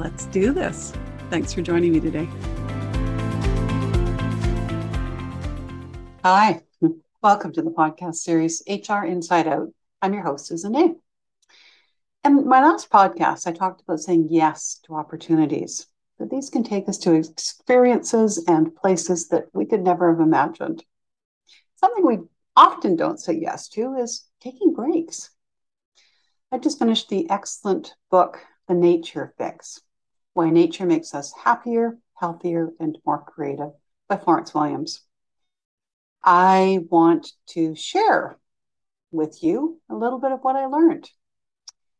Let's do this. Thanks for joining me today. Hi, welcome to the podcast series HR Inside Out. I'm your host, Susan A. And my last podcast, I talked about saying yes to opportunities, that these can take us to experiences and places that we could never have imagined. Something we often don't say yes to is taking breaks. I just finished the excellent book, The Nature Fix why Nature Makes Us Happier, Healthier, and More Creative by Florence Williams. I want to share with you a little bit of what I learned.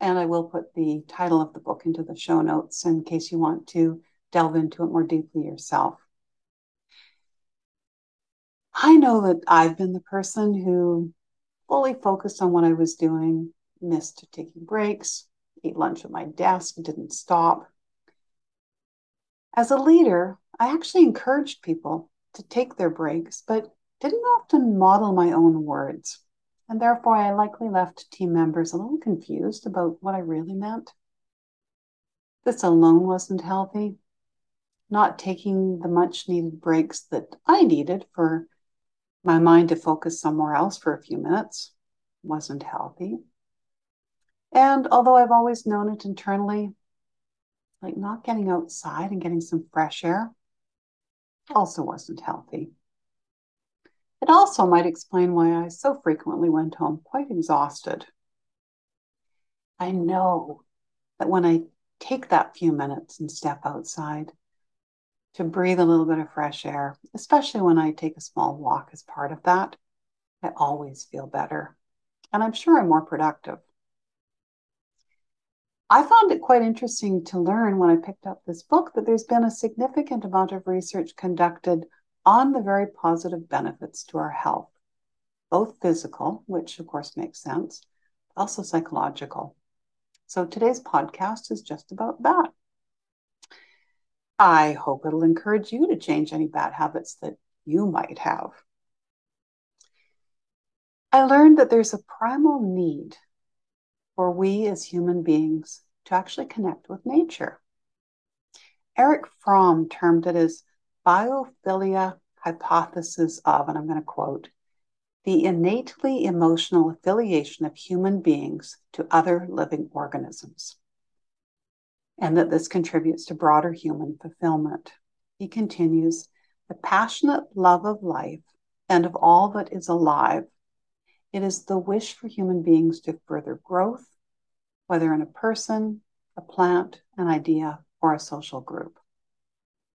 And I will put the title of the book into the show notes in case you want to delve into it more deeply yourself. I know that I've been the person who fully focused on what I was doing, missed taking breaks, ate lunch at my desk, didn't stop, as a leader, I actually encouraged people to take their breaks, but didn't often model my own words. And therefore, I likely left team members a little confused about what I really meant. This alone wasn't healthy. Not taking the much needed breaks that I needed for my mind to focus somewhere else for a few minutes wasn't healthy. And although I've always known it internally, like not getting outside and getting some fresh air also wasn't healthy. It also might explain why I so frequently went home quite exhausted. I know that when I take that few minutes and step outside to breathe a little bit of fresh air, especially when I take a small walk as part of that, I always feel better. And I'm sure I'm more productive. I found it quite interesting to learn when I picked up this book that there's been a significant amount of research conducted on the very positive benefits to our health, both physical, which of course makes sense, also psychological. So today's podcast is just about that. I hope it'll encourage you to change any bad habits that you might have. I learned that there's a primal need for we as human beings to actually connect with nature. Erich Fromm termed it as biophilia hypothesis of, and I'm going to quote, the innately emotional affiliation of human beings to other living organisms, and that this contributes to broader human fulfillment. He continues, the passionate love of life and of all that is alive it is the wish for human beings to further growth, whether in a person, a plant, an idea, or a social group.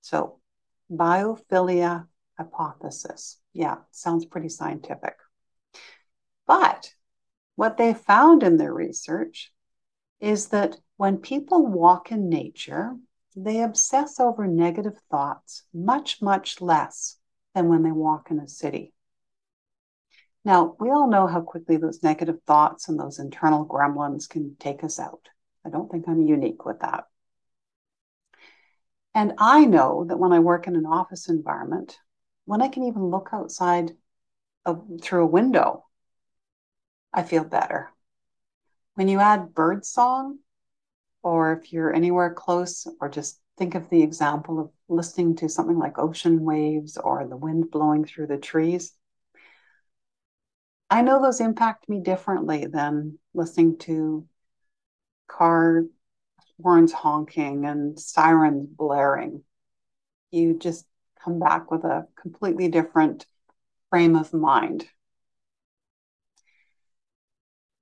So, biophilia hypothesis. Yeah, sounds pretty scientific. But what they found in their research is that when people walk in nature, they obsess over negative thoughts much, much less than when they walk in a city. Now, we all know how quickly those negative thoughts and those internal gremlins can take us out. I don't think I'm unique with that. And I know that when I work in an office environment, when I can even look outside of, through a window, I feel better. When you add bird song, or if you're anywhere close, or just think of the example of listening to something like ocean waves or the wind blowing through the trees, I know those impact me differently than listening to car horns honking and sirens blaring. you just come back with a completely different frame of mind.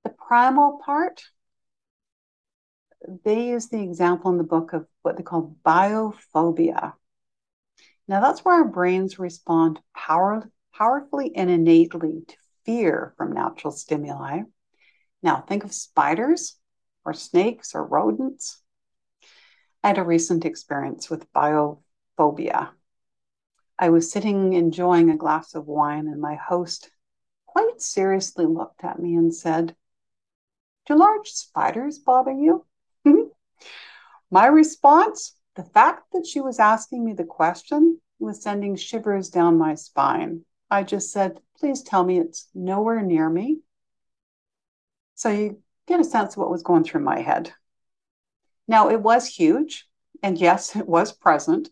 The primal part, they use the example in the book of what they call biophobia. Now, that's where our brains respond power, powerfully and innately to fear from natural stimuli. Now, think of spiders or snakes or rodents. I had a recent experience with biophobia. I was sitting enjoying a glass of wine, and my host quite seriously looked at me and said, Do large spiders bother you? my response the fact that she was asking me the question was sending shivers down my spine. I just said, Please tell me it's nowhere near me. So you get a sense of what was going through my head. Now, it was huge, and yes, it was present,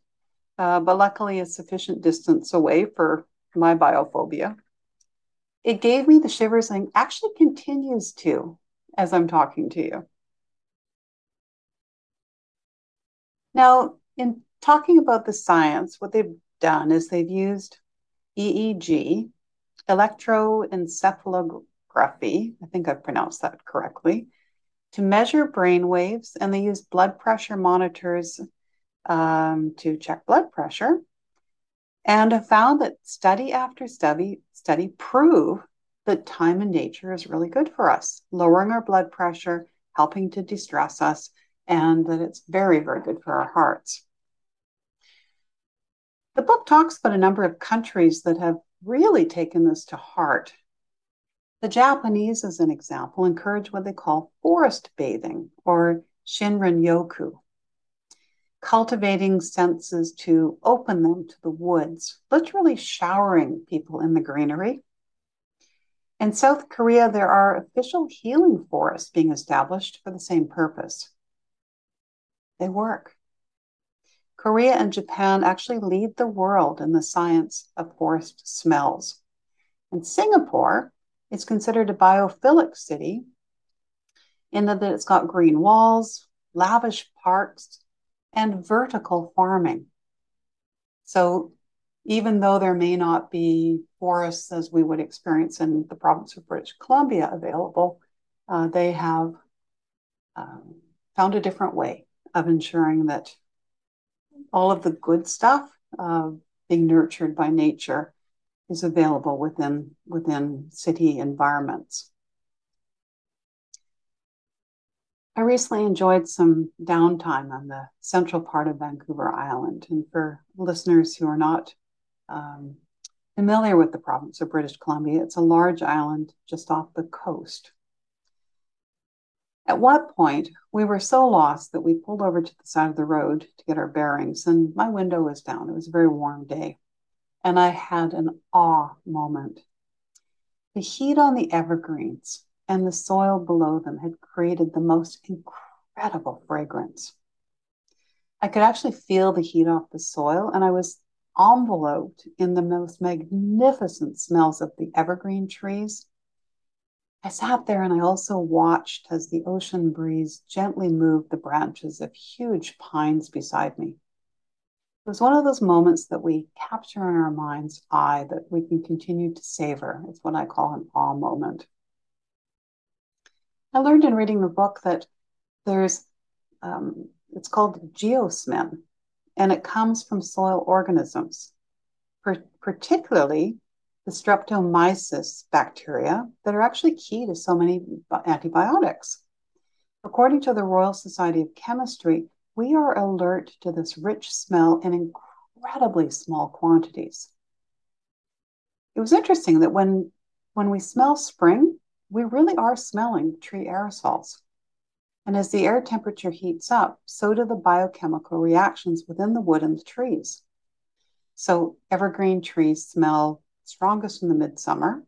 uh, but luckily a sufficient distance away for my biophobia. It gave me the shivers and actually continues to as I'm talking to you. Now, in talking about the science, what they've done is they've used EEG, electroencephalography, I think I've pronounced that correctly, to measure brain waves, and they use blood pressure monitors um, to check blood pressure, and have found that study after study study prove that time in nature is really good for us, lowering our blood pressure, helping to distress us, and that it's very, very good for our hearts. The book talks about a number of countries that have really taken this to heart. The Japanese, as an example, encourage what they call forest bathing or shinrin yoku, cultivating senses to open them to the woods, literally showering people in the greenery. In South Korea, there are official healing forests being established for the same purpose. They work. Korea and Japan actually lead the world in the science of forest smells. And Singapore is considered a biophilic city in that it's got green walls, lavish parks, and vertical farming. So even though there may not be forests as we would experience in the province of British Columbia available, uh, they have um, found a different way of ensuring that all of the good stuff uh, being nurtured by nature is available within within city environments. I recently enjoyed some downtime on the central part of Vancouver Island. And for listeners who are not um, familiar with the province of British Columbia, it's a large island just off the coast. At one point, we were so lost that we pulled over to the side of the road to get our bearings, and my window was down. It was a very warm day, and I had an awe moment. The heat on the evergreens and the soil below them had created the most incredible fragrance. I could actually feel the heat off the soil, and I was enveloped in the most magnificent smells of the evergreen trees I sat there and I also watched as the ocean breeze gently moved the branches of huge pines beside me. It was one of those moments that we capture in our mind's eye that we can continue to savor. It's what I call an awe moment. I learned in reading the book that there's, um, it's called geosmin, and it comes from soil organisms, per- particularly the streptomyces bacteria that are actually key to so many antibiotics. According to the Royal Society of Chemistry, we are alert to this rich smell in incredibly small quantities. It was interesting that when, when we smell spring, we really are smelling tree aerosols. And as the air temperature heats up, so do the biochemical reactions within the wood and the trees. So evergreen trees smell strongest in the midsummer.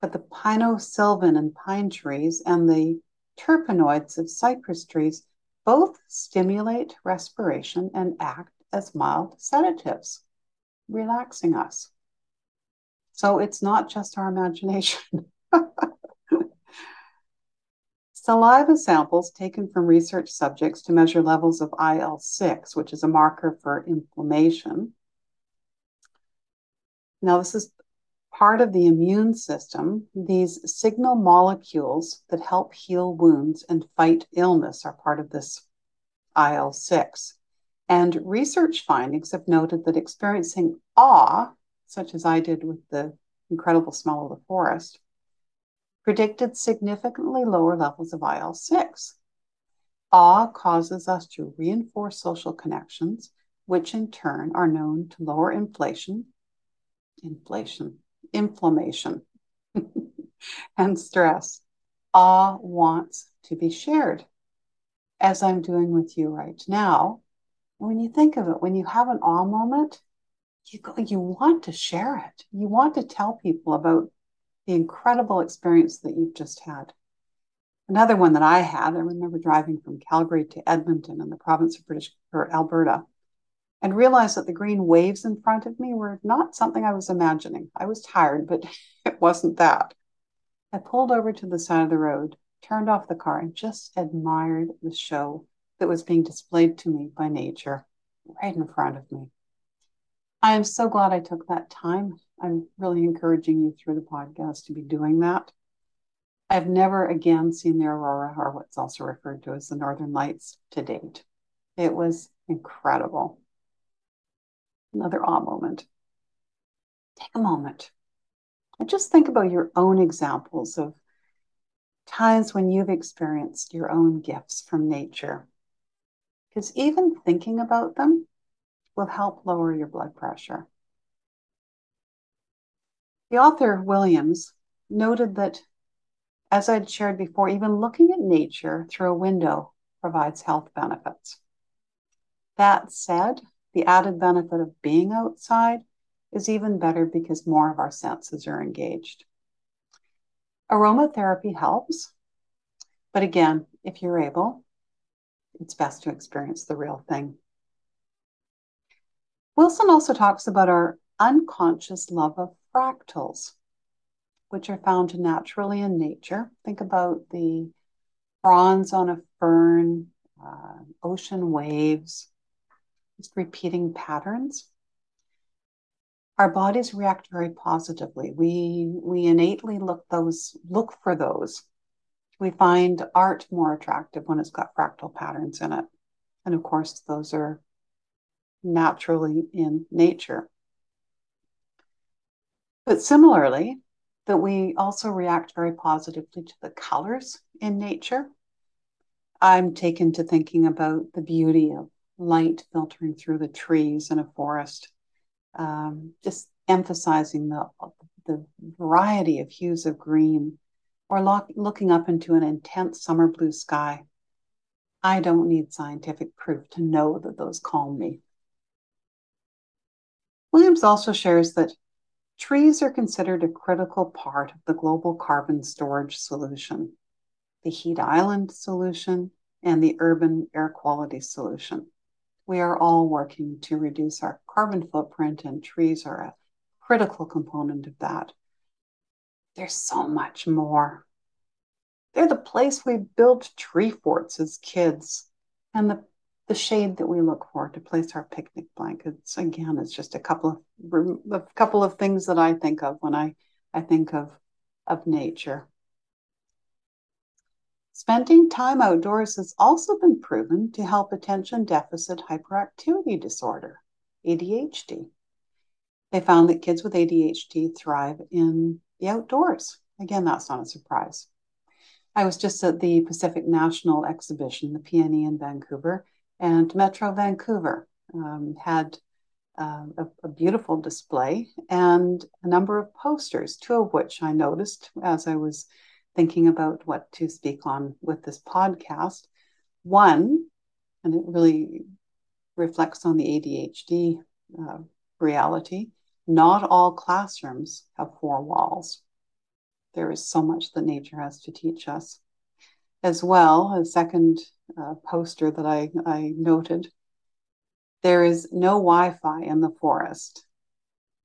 But the pino-sylvan and pine trees and the terpenoids of cypress trees both stimulate respiration and act as mild sedatives, relaxing us. So it's not just our imagination. Saliva samples taken from research subjects to measure levels of IL 6, which is a marker for inflammation. Now, this is part of the immune system. These signal molecules that help heal wounds and fight illness are part of this IL 6. And research findings have noted that experiencing awe, such as I did with the incredible smell of the forest, predicted significantly lower levels of IL 6. Awe causes us to reinforce social connections, which in turn are known to lower inflation, inflation, inflammation, and stress. Awe wants to be shared, as I'm doing with you right now. When you think of it, when you have an awe moment, you go, you want to share it. You want to tell people about the incredible experience that you've just had. Another one that I had, I remember driving from Calgary to Edmonton in the province of British or Alberta and realized that the green waves in front of me were not something I was imagining. I was tired, but it wasn't that. I pulled over to the side of the road, turned off the car, and just admired the show that was being displayed to me by nature right in front of me. I am so glad I took that time. I'm really encouraging you through the podcast to be doing that. I've never again seen the aurora, or what's also referred to as the northern lights, to date. It was incredible. Another awe moment. Take a moment and just think about your own examples of times when you've experienced your own gifts from nature. Because even thinking about them will help lower your blood pressure. The author, Williams, noted that, as I'd shared before, even looking at nature through a window provides health benefits. That said, the added benefit of being outside is even better because more of our senses are engaged. Aromatherapy helps, but again, if you're able, it's best to experience the real thing. Wilson also talks about our unconscious love of fractals, which are found naturally in nature. Think about the fronds on a fern, uh, ocean waves, just repeating patterns. Our bodies react very positively. We we innately look those look for those. We find art more attractive when it's got fractal patterns in it. And of course, those are naturally in nature. But similarly, that we also react very positively to the colors in nature. I'm taken to thinking about the beauty of light filtering through the trees in a forest, um, just emphasizing the, the variety of hues of green, or look, looking up into an intense summer blue sky. I don't need scientific proof to know that those calm me. Williams also shares that trees are considered a critical part of the global carbon storage solution, the heat island solution, and the urban air quality solution. We are all working to reduce our carbon footprint, and trees are a critical component of that. There's so much more. They're the place we built tree forts as kids, and the the shade that we look for to place our picnic blankets. Again, it's just a couple of a couple of things that I think of when I I think of of nature. Spending time outdoors has also been proven to help attention deficit hyperactivity disorder, ADHD. They found that kids with ADHD thrive in the outdoors. Again, that's not a surprise. I was just at the Pacific National Exhibition, the PNE in Vancouver, and Metro Vancouver um, had uh, a, a, beautiful display and a number of posters, two of which I noticed as I was thinking about what to speak on with this podcast. One, and it really reflects on the ADHD uh, reality, not all classrooms have four walls. There is so much that nature has to teach us as well, a second uh, poster that I, I noted, there is no Wi Fi in the forest,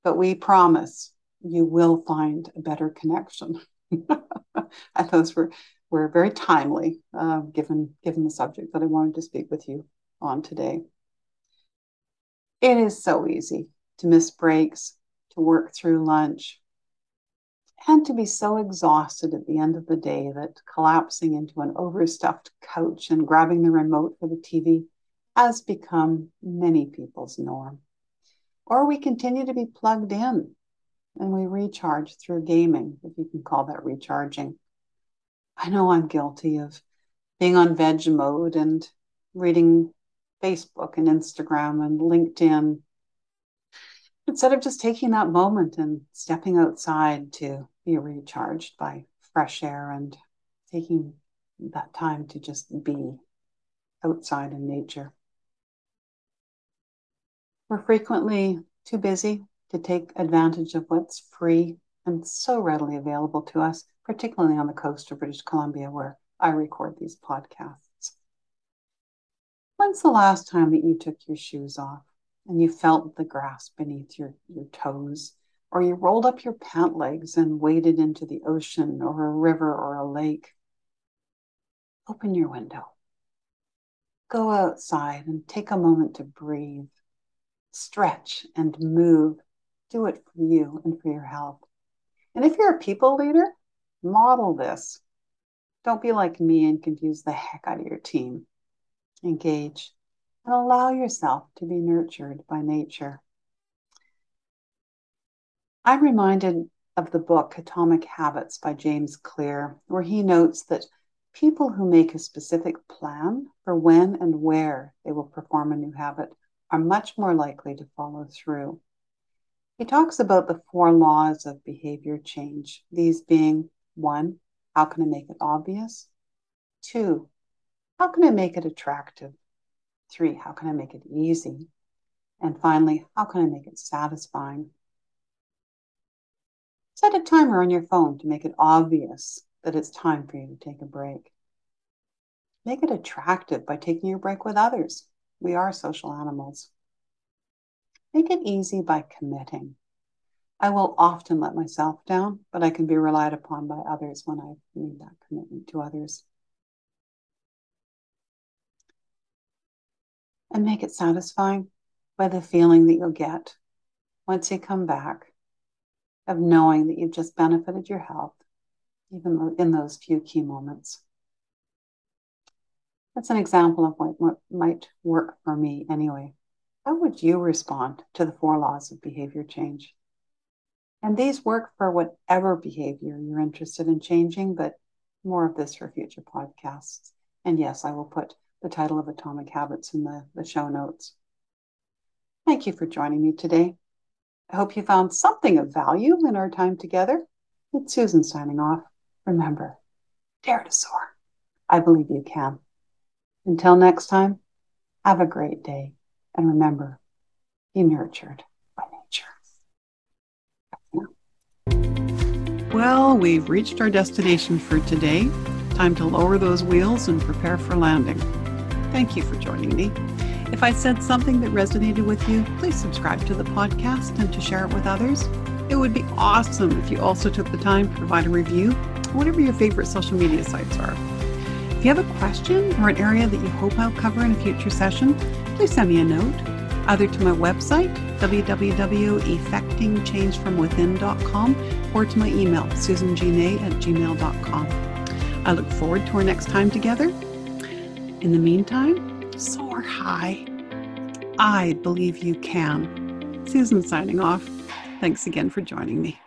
but we promise you will find a better connection. and those were were very timely, uh, given given the subject that I wanted to speak with you on today. It is so easy to miss breaks, to work through lunch, and to be so exhausted at the end of the day that collapsing into an overstuffed couch and grabbing the remote for the TV has become many people's norm. Or we continue to be plugged in and we recharge through gaming, if you can call that recharging. I know I'm guilty of being on veg mode and reading Facebook and Instagram and LinkedIn instead of just taking that moment and stepping outside to be recharged by fresh air and taking that time to just be outside in nature. We're frequently too busy to take advantage of what's free and so readily available to us, particularly on the coast of British Columbia, where I record these podcasts. When's the last time that you took your shoes off and you felt the grass beneath your, your toes? Or you rolled up your pant legs and waded into the ocean or a river or a lake? Open your window. Go outside and take a moment to breathe, stretch and move. Do it for you and for your health. And if you're a people leader, model this. Don't be like me and confuse the heck out of your team. Engage and allow yourself to be nurtured by nature. I'm reminded of the book Atomic Habits by James Clear, where he notes that people who make a specific plan for when and where they will perform a new habit are much more likely to follow through. He talks about the four laws of behavior change, these being one, how can I make it obvious? Two, how can I make it attractive? Three, how can I make it easy? And finally, how can I make it satisfying? Set a timer on your phone to make it obvious that it's time for you to take a break. Make it attractive by taking your break with others. We are social animals. Make it easy by committing. I will often let myself down, but I can be relied upon by others when I made that commitment to others. And make it satisfying by the feeling that you'll get once you come back of knowing that you've just benefited your health, even in those few key moments. That's an example of what might work for me anyway. How would you respond to the four laws of behavior change? And these work for whatever behavior you're interested in changing, but more of this for future podcasts. And yes, I will put the title of Atomic Habits in the, the show notes. Thank you for joining me today. I hope you found something of value in our time together. It's Susan signing off. Remember, dare to soar. I believe you can. Until next time, have a great day. And remember, be nurtured by nature. Well, we've reached our destination for today. Time to lower those wheels and prepare for landing. Thank you for joining me. If I said something that resonated with you, please subscribe to the podcast and to share it with others. It would be awesome if you also took the time to provide a review, whatever your favorite social media sites are. If you have a question or an area that you hope I'll cover in a future session, send me a note, either to my website, www.effectingchangefromwithin.com, or to my email, susangna at gmail.com. I look forward to our next time together. In the meantime, soar high. I believe you can. Susan signing off. Thanks again for joining me.